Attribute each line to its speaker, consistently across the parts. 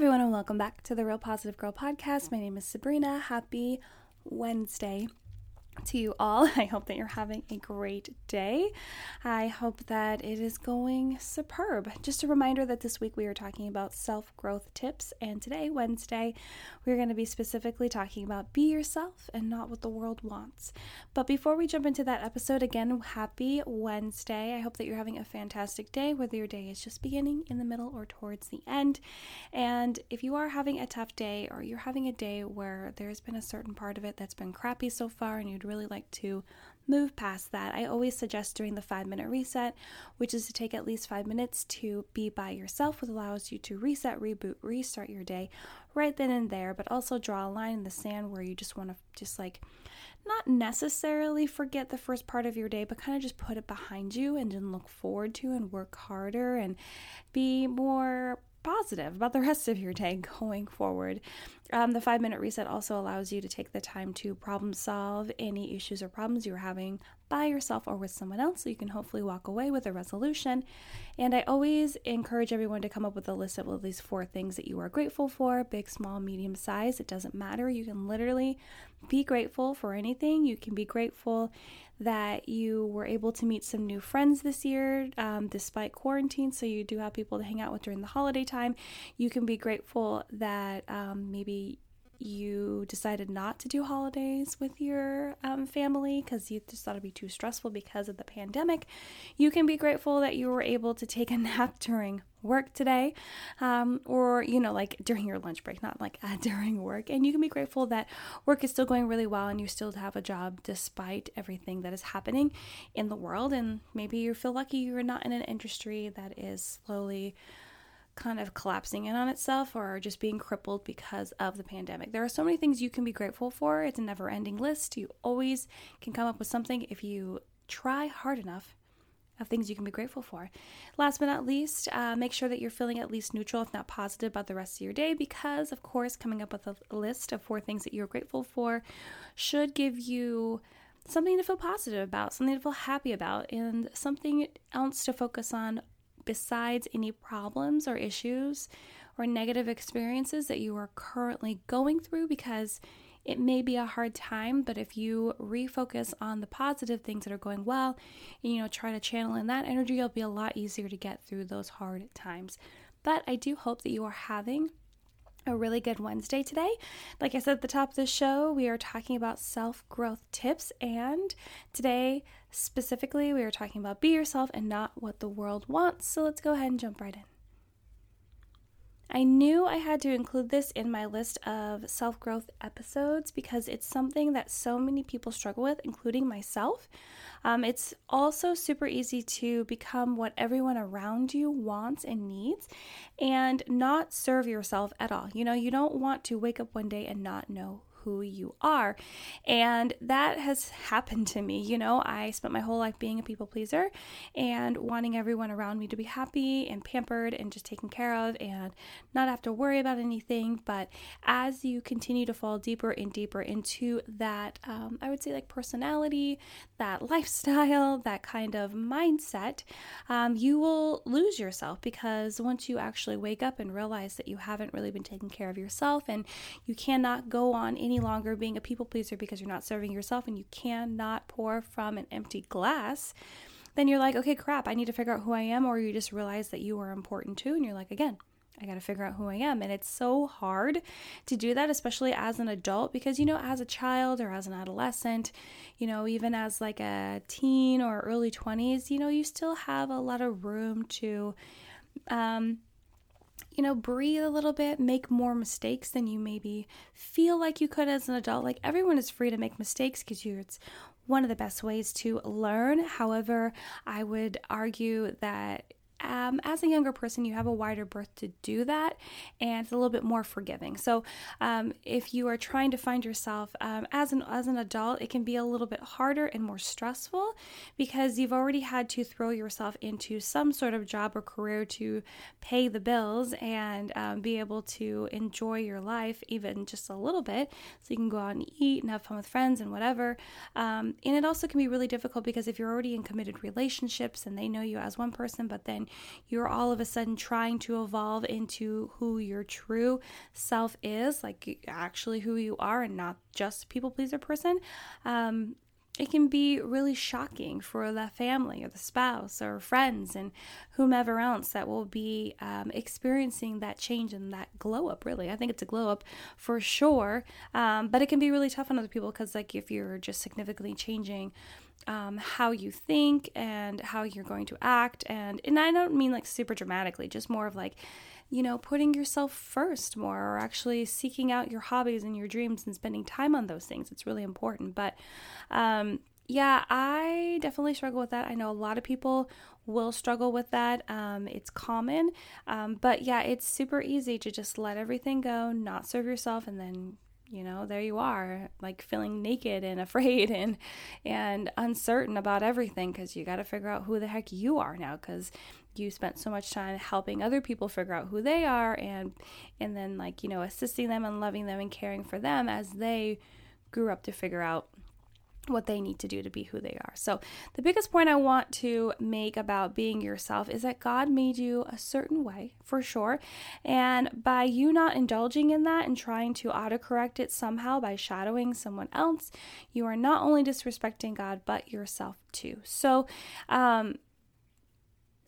Speaker 1: everyone, and welcome back to the Real Positive Girl podcast. My name is Sabrina. Happy Wednesday to you all. I hope that you're having a great day. I hope that it is going superb. Just a reminder that this week we are talking about self growth tips, and today, Wednesday, we're going to be specifically talking about be yourself and not what the world wants. But before we jump into that episode, again, happy Wednesday. I hope that you're having a fantastic day, whether your day is just beginning, in the middle, or towards the end. And if you are having a tough day or you're having a day where there's been a certain part of it that's been crappy so far and you'd really like to move past that, I always suggest doing the five minute reset, which is to take at least five minutes to be by yourself, which allows you to reset, reboot, restart your day right then and there, but also draw a line in the sand where you just want to just like not necessarily forget the first part of your day, but kind of just put it behind you and then look forward to and work harder and be more positive about the rest of your day going forward. Um, the five minute reset also allows you to take the time to problem solve any issues or problems you're having by yourself or with someone else so you can hopefully walk away with a resolution. And I always encourage everyone to come up with a list of at least four things that you are grateful for big, small, medium size. It doesn't matter. You can literally be grateful for anything. You can be grateful that you were able to meet some new friends this year um, despite quarantine. So you do have people to hang out with during the holiday time. You can be grateful that um, maybe you decided not to do holidays with your um, family because you just thought it'd be too stressful because of the pandemic, you can be grateful that you were able to take a nap during work today um, or you know like during your lunch break not like uh, during work. And you can be grateful that work is still going really well and you still have a job despite everything that is happening in the world. And maybe you feel lucky you're not in an industry that is slowly kind of collapsing in on itself or just being crippled because of the pandemic. There are so many things you can be grateful for. It's a never ending list. You always can come up with something if you try hard enough of things you can be grateful for. Last but not least, uh, make sure that you're feeling at least neutral, if not positive, about the rest of your day because, of course, coming up with a list of four things that you're grateful for should give you something to feel positive about, something to feel happy about, and something else to focus on besides any problems or issues or negative experiences that you are currently going through because it may be a hard time, but if you refocus on the positive things that are going well, and, you know, try to channel in that energy, it'll be a lot easier to get through those hard times. But I do hope that you are having a really good Wednesday today. Like I said at the top of the show, we are talking about self growth tips, and today specifically, we are talking about be yourself and not what the world wants. So let's go ahead and jump right in. I knew I had to include this in my list of self growth episodes because it's something that so many people struggle with, including myself. Um, it's also super easy to become what everyone around you wants and needs and not serve yourself at all. You know, you don't want to wake up one day and not know who you are. And that has happened to me. You know, I spent my whole life being a people pleaser and wanting everyone around me to be happy and pampered and just taken care of and not have to worry about anything. But as you continue to fall deeper and deeper into that, um, I would say like personality, that lifestyle, that kind of mindset, um, you will lose yourself because once you actually wake up and realize that you haven't really been taking care of yourself and you cannot go on any any longer being a people pleaser because you're not serving yourself and you cannot pour from an empty glass, then you're like, okay, crap, I need to figure out who I am. Or you just realize that you are important too. And you're like, again, I got to figure out who I am. And it's so hard to do that, especially as an adult, because, you know, as a child or as an adolescent, you know, even as like a teen or early 20s, you know, you still have a lot of room to, um, you know, breathe a little bit, make more mistakes than you maybe feel like you could as an adult. Like everyone is free to make mistakes because it's one of the best ways to learn. However, I would argue that um, as a younger person, you have a wider berth to do that and it's a little bit more forgiving. So, um, if you are trying to find yourself um, as, an, as an adult, it can be a little bit harder and more stressful because you've already had to throw yourself into some sort of job or career to pay the bills and um, be able to enjoy your life even just a little bit so you can go out and eat and have fun with friends and whatever. Um, and it also can be really difficult because if you're already in committed relationships and they know you as one person, but then you're all of a sudden trying to evolve into who your true self is, like actually who you are and not just people pleaser person, um, it can be really shocking for the family or the spouse or friends and whomever else that will be um, experiencing that change and that glow up really. I think it's a glow up for sure um, but it can be really tough on other people because like if you're just significantly changing um, how you think and how you're going to act and and i don't mean like super dramatically just more of like you know, putting yourself first more or actually seeking out your hobbies and your dreams and spending time on those things. It's really important. But um, yeah, I definitely struggle with that. I know a lot of people will struggle with that. Um, it's common. Um, but yeah, it's super easy to just let everything go, not serve yourself, and then you know there you are like feeling naked and afraid and and uncertain about everything because you got to figure out who the heck you are now because you spent so much time helping other people figure out who they are and and then like you know assisting them and loving them and caring for them as they grew up to figure out what they need to do to be who they are. So, the biggest point I want to make about being yourself is that God made you a certain way, for sure. And by you not indulging in that and trying to autocorrect it somehow by shadowing someone else, you are not only disrespecting God, but yourself too. So, um,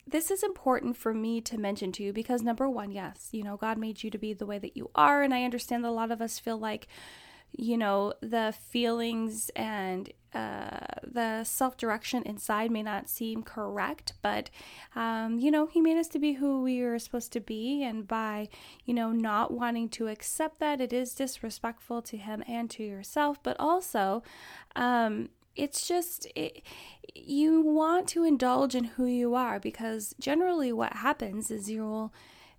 Speaker 1: this is important for me to mention to you because number one, yes, you know, God made you to be the way that you are. And I understand that a lot of us feel like, you know, the feelings and uh, the self direction inside may not seem correct, but, um, you know, He made us to be who we are supposed to be. And by, you know, not wanting to accept that, it is disrespectful to Him and to yourself, but also, um, it's just it, you want to indulge in who you are because generally what happens is you'll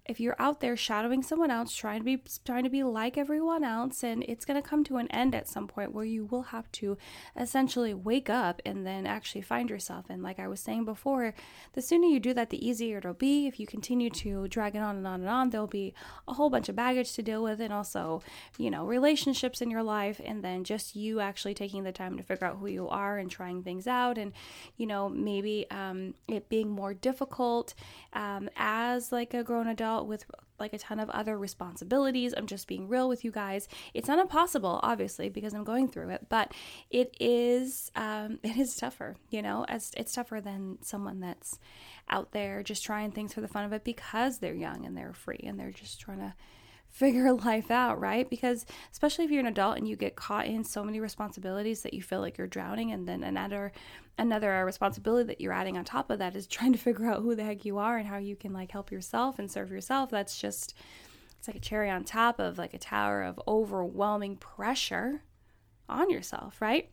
Speaker 1: if you're out there shadowing someone else trying to be trying to be like everyone else and it's going to come to an end at some point where you will have to essentially wake up and then actually find yourself. And like I was saying before the sooner you do that the easier it'll be. If you continue to drag it on and on and on there'll be a whole bunch of baggage to deal with and also you know relationships in your life and then just you actually taking the time to figure out who you are and trying things out. And you know maybe um, it being more difficult um, as like a grown adult with like a ton of other responsibilities. I'm just being real with you guys. It's not impossible, obviously, because I'm going through it, but it is um, it is tougher. You know, as it's tougher than someone that's out there just trying things for the fun of it because they're young and they're free and they're just trying to figure life out, right? Because especially if you're an adult and you get caught in so many responsibilities that you feel like you're drowning and then another another responsibility that you're adding on top of that is trying to figure out who the heck you are and how you can like help yourself and serve yourself. That's just it's like a cherry on top of like a tower of overwhelming pressure on yourself, right?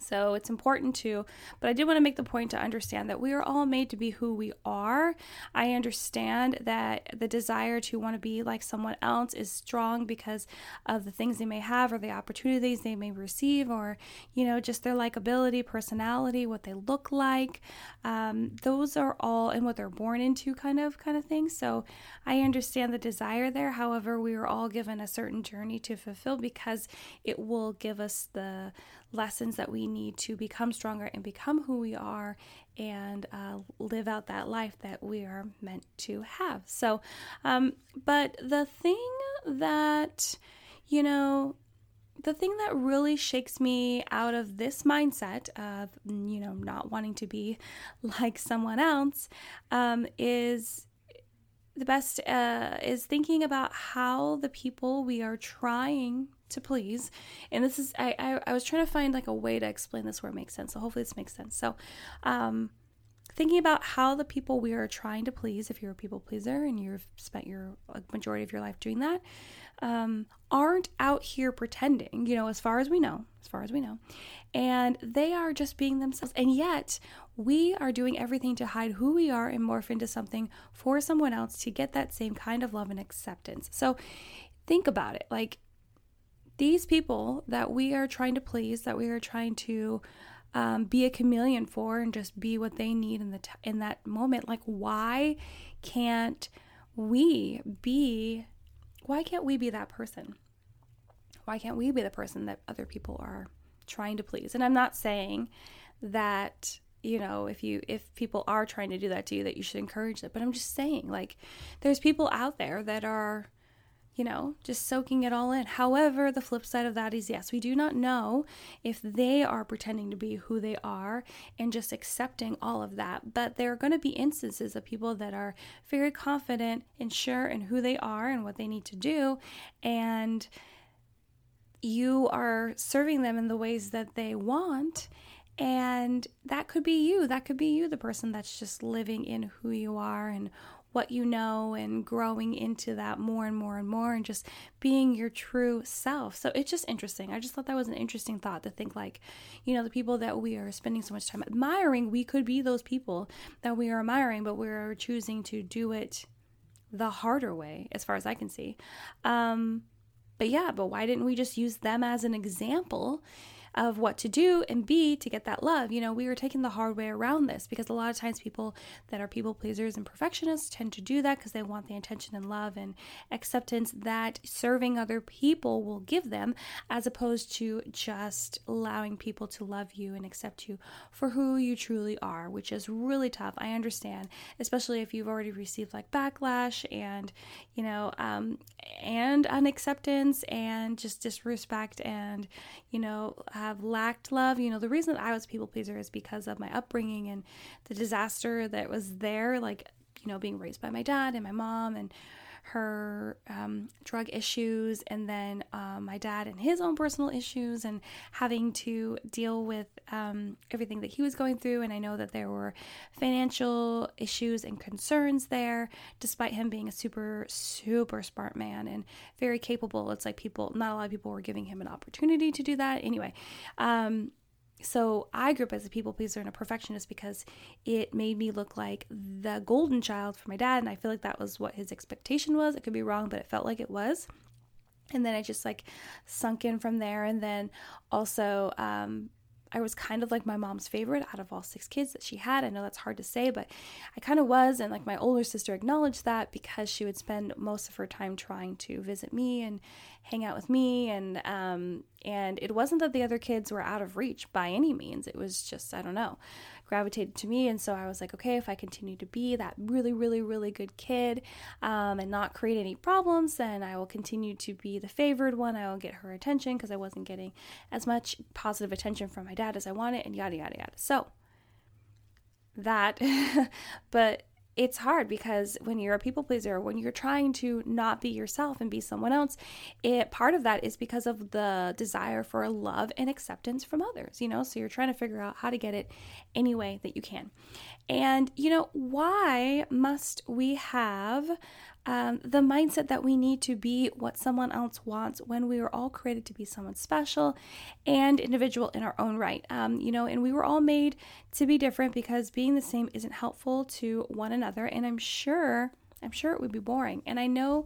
Speaker 1: So it's important to, but I did want to make the point to understand that we are all made to be who we are. I understand that the desire to want to be like someone else is strong because of the things they may have or the opportunities they may receive or, you know, just their likability, personality, what they look like. Um, those are all and what they're born into kind of kind of thing. So I understand the desire there. However, we are all given a certain journey to fulfill because it will give us the lessons that we need to become stronger and become who we are and uh, live out that life that we are meant to have. So, um, but the thing that, you know, the thing that really shakes me out of this mindset of, you know, not wanting to be like someone else um, is the best uh, is thinking about how the people we are trying to please. And this is I, I, I was trying to find like a way to explain this where it makes sense. So hopefully this makes sense. So um thinking about how the people we are trying to please if you're a people pleaser and you've spent your like, majority of your life doing that um, aren't out here pretending you know as far as we know as far as we know. And they are just being themselves. And yet we are doing everything to hide who we are and morph into something for someone else to get that same kind of love and acceptance. So think about it. Like these people that we are trying to please, that we are trying to um, be a chameleon for, and just be what they need in the t- in that moment. Like, why can't we be? Why can't we be that person? Why can't we be the person that other people are trying to please? And I'm not saying that you know, if you if people are trying to do that to you, that you should encourage it. But I'm just saying, like, there's people out there that are you know, just soaking it all in. However, the flip side of that is yes, we do not know if they are pretending to be who they are and just accepting all of that. But there are going to be instances of people that are very confident and sure in who they are and what they need to do. And you are serving them in the ways that they want. And that could be you. That could be you, the person that's just living in who you are and what you know and growing into that more and more and more and just being your true self. So it's just interesting. I just thought that was an interesting thought to think like, you know, the people that we are spending so much time admiring, we could be those people that we are admiring, but we're choosing to do it the harder way, as far as I can see. Um, but yeah, but why didn't we just use them as an example of what to do and B to get that love. You know, we were taking the hard way around this because a lot of times people that are people pleasers and perfectionists tend to do that because they want the attention and love and acceptance that serving other people will give them as opposed to just allowing people to love you and accept you for who you truly are, which is really tough. I understand, especially if you've already received like backlash and, you know, um, and unacceptance and just disrespect and, you know, have lacked love. You know, the reason that I was people pleaser is because of my upbringing and the disaster that was there, like, you know, being raised by my dad and my mom and her um, drug issues, and then um, my dad and his own personal issues, and having to deal with um, everything that he was going through. And I know that there were financial issues and concerns there, despite him being a super, super smart man and very capable. It's like people, not a lot of people were giving him an opportunity to do that. Anyway, um, so I grew up as a people pleaser and a perfectionist because it made me look like the golden child for my dad. And I feel like that was what his expectation was. It could be wrong, but it felt like it was. And then I just like sunk in from there. And then also, um, I was kind of like my mom's favorite out of all six kids that she had. I know that's hard to say, but I kind of was. And like my older sister acknowledged that because she would spend most of her time trying to visit me and hang out with me. And, um, and it wasn't that the other kids were out of reach by any means. It was just, I don't know gravitated to me. And so I was like, okay, if I continue to be that really, really, really good kid um, and not create any problems, then I will continue to be the favored one. I will get her attention because I wasn't getting as much positive attention from my dad as I wanted, and yada, yada, yada. So that, but it's hard because when you're a people pleaser, when you're trying to not be yourself and be someone else, it part of that is because of the desire for love and acceptance from others, you know? So you're trying to figure out how to get it any way that you can. And you know, why must we have um, the mindset that we need to be what someone else wants when we were all created to be someone special and individual in our own right. Um, you know, and we were all made to be different because being the same isn't helpful to one another. And I'm sure, I'm sure it would be boring. And I know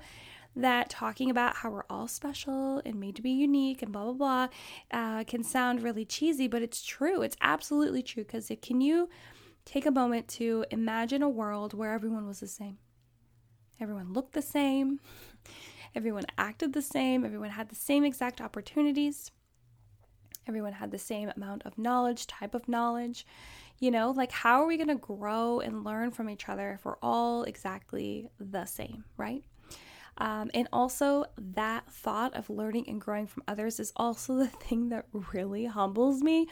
Speaker 1: that talking about how we're all special and made to be unique and blah blah blah uh, can sound really cheesy, but it's true. It's absolutely true because can you take a moment to imagine a world where everyone was the same? Everyone looked the same. Everyone acted the same. Everyone had the same exact opportunities. Everyone had the same amount of knowledge, type of knowledge. You know, like how are we going to grow and learn from each other if we're all exactly the same, right? Um, and also, that thought of learning and growing from others is also the thing that really humbles me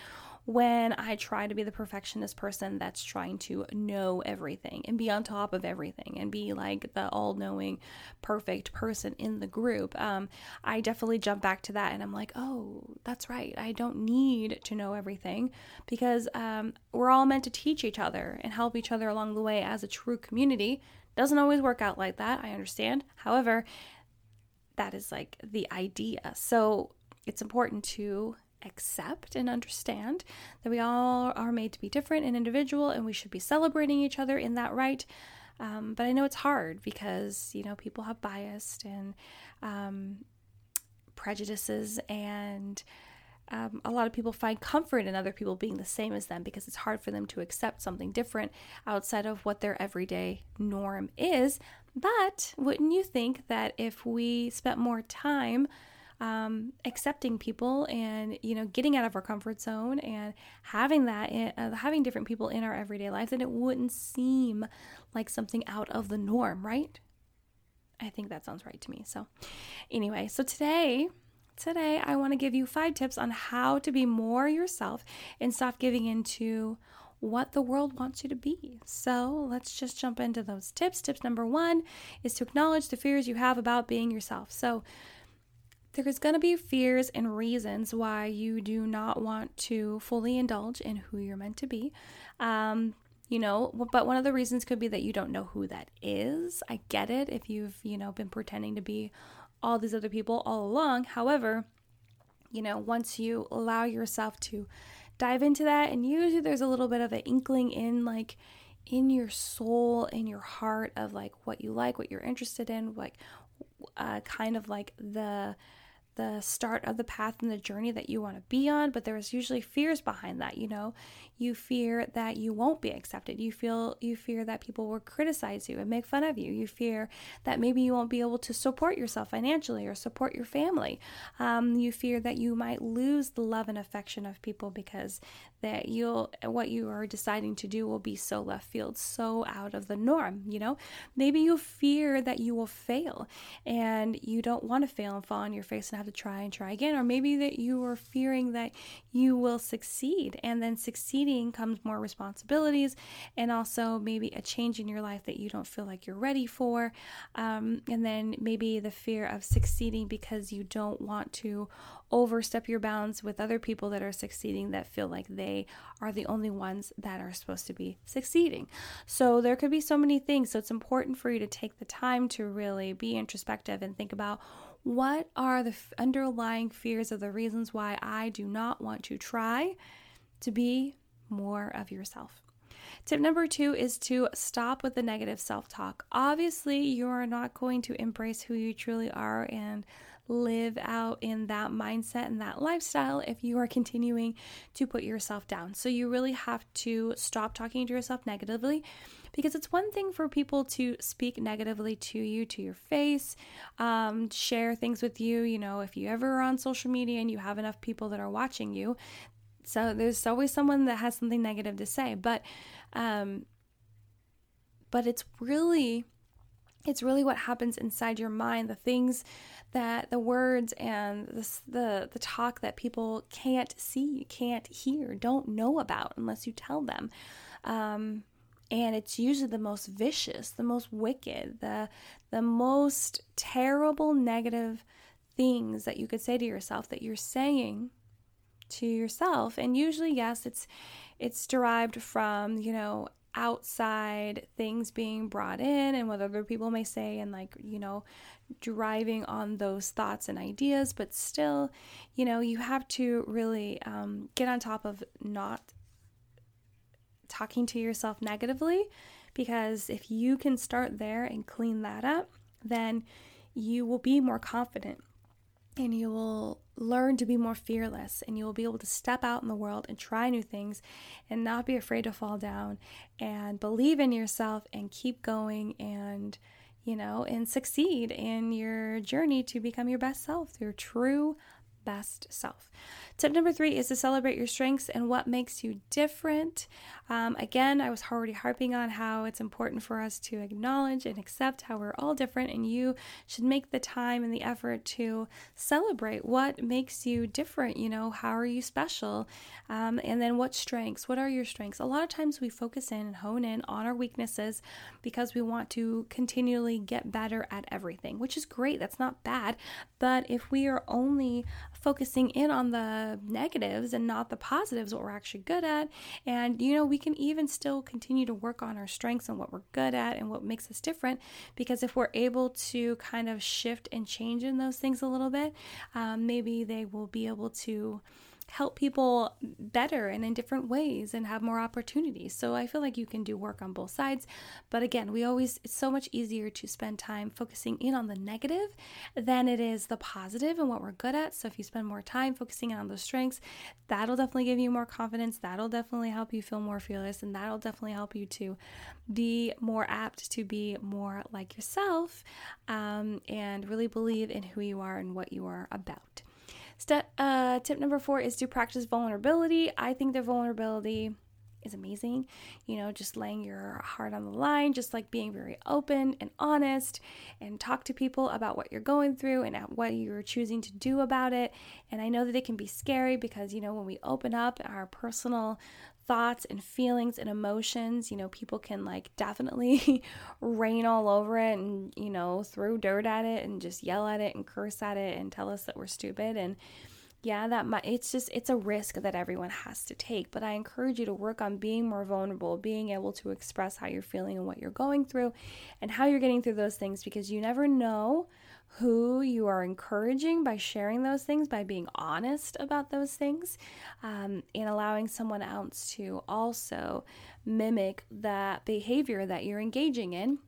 Speaker 1: when I try to be the perfectionist person that's trying to know everything and be on top of everything and be like the all knowing, perfect person in the group. Um, I definitely jump back to that and I'm like, oh, that's right. I don't need to know everything because um, we're all meant to teach each other and help each other along the way as a true community. Doesn't always work out like that, I understand. However, that is like the idea. So it's important to accept and understand that we all are made to be different and individual and we should be celebrating each other in that right. Um, but I know it's hard because, you know, people have bias and um, prejudices and um, a lot of people find comfort in other people being the same as them because it's hard for them to accept something different outside of what their everyday norm is. But wouldn't you think that if we spent more time um, accepting people and you know getting out of our comfort zone and having that in, uh, having different people in our everyday life then it wouldn't seem like something out of the norm right i think that sounds right to me so anyway so today today i want to give you five tips on how to be more yourself and stop giving into what the world wants you to be. So let's just jump into those tips. Tips number one is to acknowledge the fears you have about being yourself. So there's going to be fears and reasons why you do not want to fully indulge in who you're meant to be. Um, you know, but one of the reasons could be that you don't know who that is. I get it if you've, you know, been pretending to be all these other people all along. However, you know, once you allow yourself to dive into that, and usually there's a little bit of an inkling in like in your soul, in your heart of like what you like, what you're interested in, like uh, kind of like the the start of the path and the journey that you want to be on, but there's usually fears behind that, you know. You fear that you won't be accepted. You feel you fear that people will criticize you and make fun of you. You fear that maybe you won't be able to support yourself financially or support your family. Um, you fear that you might lose the love and affection of people because that you'll what you are deciding to do will be so left field, so out of the norm, you know? Maybe you fear that you will fail and you don't want to fail and fall on your face and have to try and try again, or maybe that you are fearing that you will succeed and then succeeding comes more responsibilities and also maybe a change in your life that you don't feel like you're ready for. Um, and then maybe the fear of succeeding because you don't want to overstep your bounds with other people that are succeeding that feel like they are the only ones that are supposed to be succeeding. So there could be so many things. So it's important for you to take the time to really be introspective and think about what are the underlying fears of the reasons why I do not want to try to be more of yourself. Tip number two is to stop with the negative self talk. Obviously, you are not going to embrace who you truly are and live out in that mindset and that lifestyle if you are continuing to put yourself down. So you really have to stop talking to yourself negatively because it's one thing for people to speak negatively to you to your face um, share things with you you know if you ever are on social media and you have enough people that are watching you. So there's always someone that has something negative to say but um, but it's really it's really what happens inside your mind the things that the words and the, the the talk that people can't see can't hear don't know about unless you tell them. Um, and it's usually the most vicious the most wicked the the most terrible negative things that you could say to yourself that you're saying to yourself. And usually yes it's it's derived from you know outside things being brought in and what other people may say and like you know driving on those thoughts and ideas. But still you know you have to really um, get on top of not talking to yourself negatively because if you can start there and clean that up then you will be more confident and you will learn to be more fearless and you will be able to step out in the world and try new things and not be afraid to fall down and believe in yourself and keep going and you know and succeed in your journey to become your best self your true best self Tip number three is to celebrate your strengths and what makes you different. Um, again, I was already harping on how it's important for us to acknowledge and accept how we're all different, and you should make the time and the effort to celebrate what makes you different. You know, how are you special? Um, and then what strengths? What are your strengths? A lot of times we focus in and hone in on our weaknesses because we want to continually get better at everything, which is great. That's not bad. But if we are only focusing in on the negatives and not the positives, what we're actually good at. And, you know, we can even still continue to work on our strengths and what we're good at and what makes us different. Because if we're able to kind of shift and change in those things a little bit, um, maybe they will be able to help people better and in different ways and have more opportunities. So I feel like you can do work on both sides. But again, we always, it's so much easier to spend time focusing in on the negative than it is the positive and what we're good at. So if you spend more time focusing on those strengths, that'll definitely give you more confidence. That'll definitely help you feel more fearless and that'll definitely help you to be more apt to be more like yourself um, and really believe in who you are and what you are about. Step uh, tip number four is to practice vulnerability. I think that vulnerability is amazing. You know, just laying your heart on the line, just like being very open and honest and talk to people about what you're going through and what you're choosing to do about it. And I know that it can be scary because, you know, when we open up our personal thoughts and feelings and emotions, you know, people can like definitely rain all over it and, you know, throw dirt at it and just yell at it and curse at it and tell us that we're stupid. And yeah, that might, it's just, it's a risk that everyone has to take. But I encourage you to work on being more vulnerable, being able to express how you're feeling and what you're going through and how you're getting through those things because you never know who you are encouraging by sharing those things, by being honest about those things, um, and allowing someone else to also mimic that behavior that you're engaging in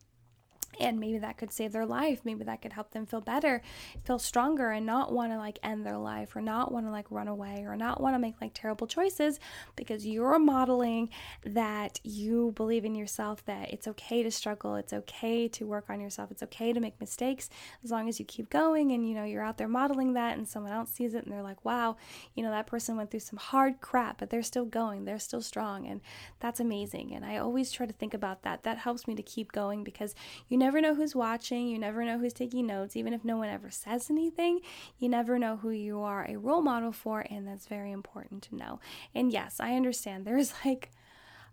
Speaker 1: and maybe that could save their life. Maybe that could help them feel better feel stronger and not want to like end their life or not want to like run away or not want to make like terrible choices because you're modeling that you believe in yourself that it's okay to struggle it's okay to work on yourself it's okay to make mistakes as long as you keep going and you know you're out there modeling that and someone else sees it and they're like wow you know that person went through some hard crap but they're still going they're still strong and that's amazing and i always try to think about that. That helps me to keep going because you never know who's watching, you never know who's taking notes, even if no one ever says anything, you never know who you are a role model for, and that's very important to know. And yes, I understand there's like,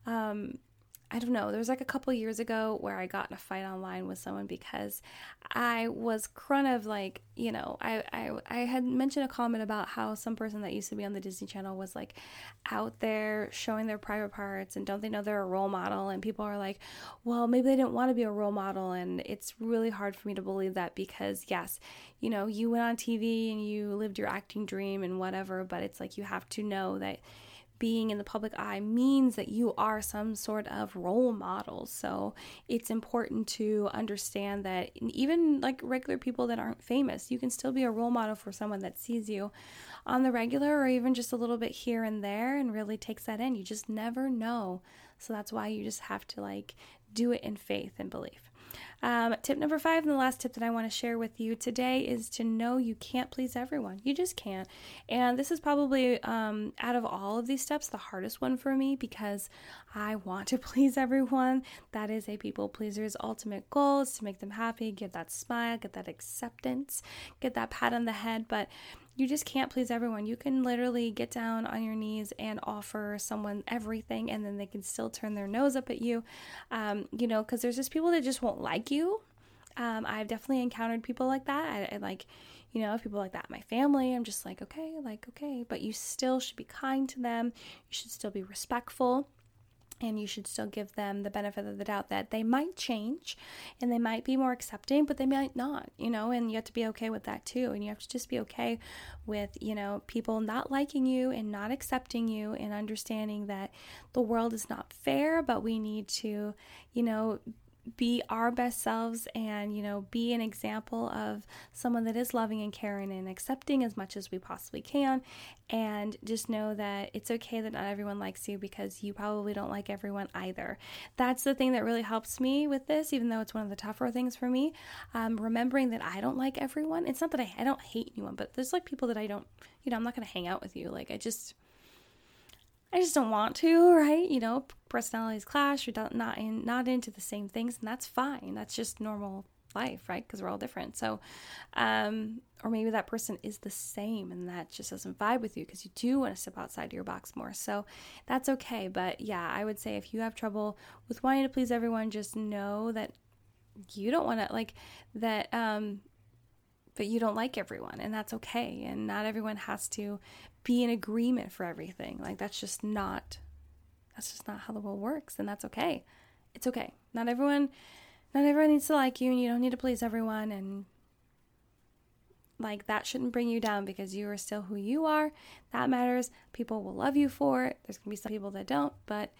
Speaker 1: um, I don't know, there was like a couple years ago where I got in a fight online with someone because I was kind of like, you know, I, I, I had mentioned a comment about how some person that used to be on the Disney Channel was like out there showing their private parts and don't they know they're a role model? And people are like, well, maybe they didn't want to be a role model. And it's really hard for me to believe that because, yes, you know, you went on TV and you lived your acting dream and whatever, but it's like you have to know that being in the public eye means that you are some sort of role model. So it's important to understand that even like regular people that aren't famous, you can still be a role model for someone that sees you on the regular or even just a little bit here and there and really takes that in. You just never know. So that's why you just have to like do it in faith and belief. Um, tip number five, and the last tip that I want to share with you today is to know you can't please everyone. You just can't. And this is probably, um, out of all of these steps, the hardest one for me because I want to please everyone. That is a people pleaser's ultimate goal is to make them happy, get that smile, get that acceptance, get that pat on the head. But you just can't please everyone. You can literally get down on your knees and offer someone everything, and then they can still turn their nose up at you. Um, you know, because there's just people that just won't like you. Um, I've definitely encountered people like that. I, I like, you know, people like that. My family, I'm just like, okay, like, okay, but you still should be kind to them. You should still be respectful and you should still give them the benefit of the doubt that they might change and they might be more accepting but they might not you know and you have to be okay with that too. And you have to just be okay with you know people not liking you and not accepting you and understanding that the world is not fair but we need to you know be our best selves and, you know, be an example of someone that is loving and caring and accepting as much as we possibly can. And just know that it's okay that not everyone likes you because you probably don't like everyone either. That's the thing that really helps me with this, even though it's one of the tougher things for me. Um, remembering that I don't like everyone. It's not that I, I don't hate anyone, but there's like people that I don't, you know, I'm not going to hang out with you. Like, I just I just don't want to, right? You know, personalities clash. We're not in, not into the same things, and that's fine. That's just normal life, right? Because we're all different. So, um, or maybe that person is the same, and that just doesn't vibe with you because you do want to step outside your box more. So that's okay. But yeah, I would say if you have trouble with wanting to please everyone, just know that you don't want to like that. Um, but you don't like everyone, and that's okay. And not everyone has to be in agreement for everything. Like that's just not that's just not how the world works and that's okay. It's okay. Not everyone not everyone needs to like you and you don't need to please everyone and Like that shouldn't bring you down because you are still who you are. That matters. People will love you for it. There's going to be some people that don't, but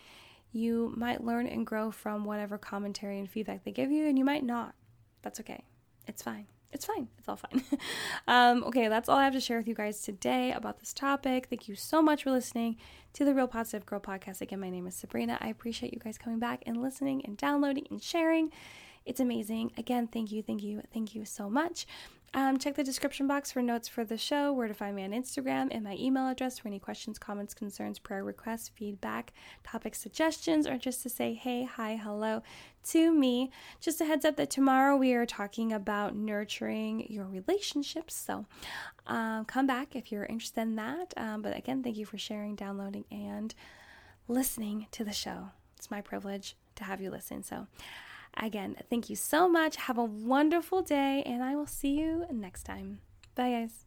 Speaker 1: you might learn and grow from whatever commentary and feedback they give you, and you might not. That's okay. It's fine. It's fine. It's all fine. um, okay, that's all I have to share with you guys today about this topic. Thank you so much for listening to the Real Positive Girl podcast. Again, my name is Sabrina. I appreciate you guys coming back and listening and downloading and sharing. It's amazing. Again, thank you, thank you, thank you so much. Um, check the description box for notes for the show, where to find me on Instagram, and my email address for any questions, comments, concerns, prayer requests, feedback, topic suggestions, or just to say hey, hi, hello to me. Just a heads up that tomorrow we are talking about nurturing your relationships. So um, come back if you're interested in that. Um, but again, thank you for sharing, downloading, and listening to the show. It's my privilege to have you listen. So, Again, thank you so much. Have a wonderful day, and I will see you next time. Bye, guys.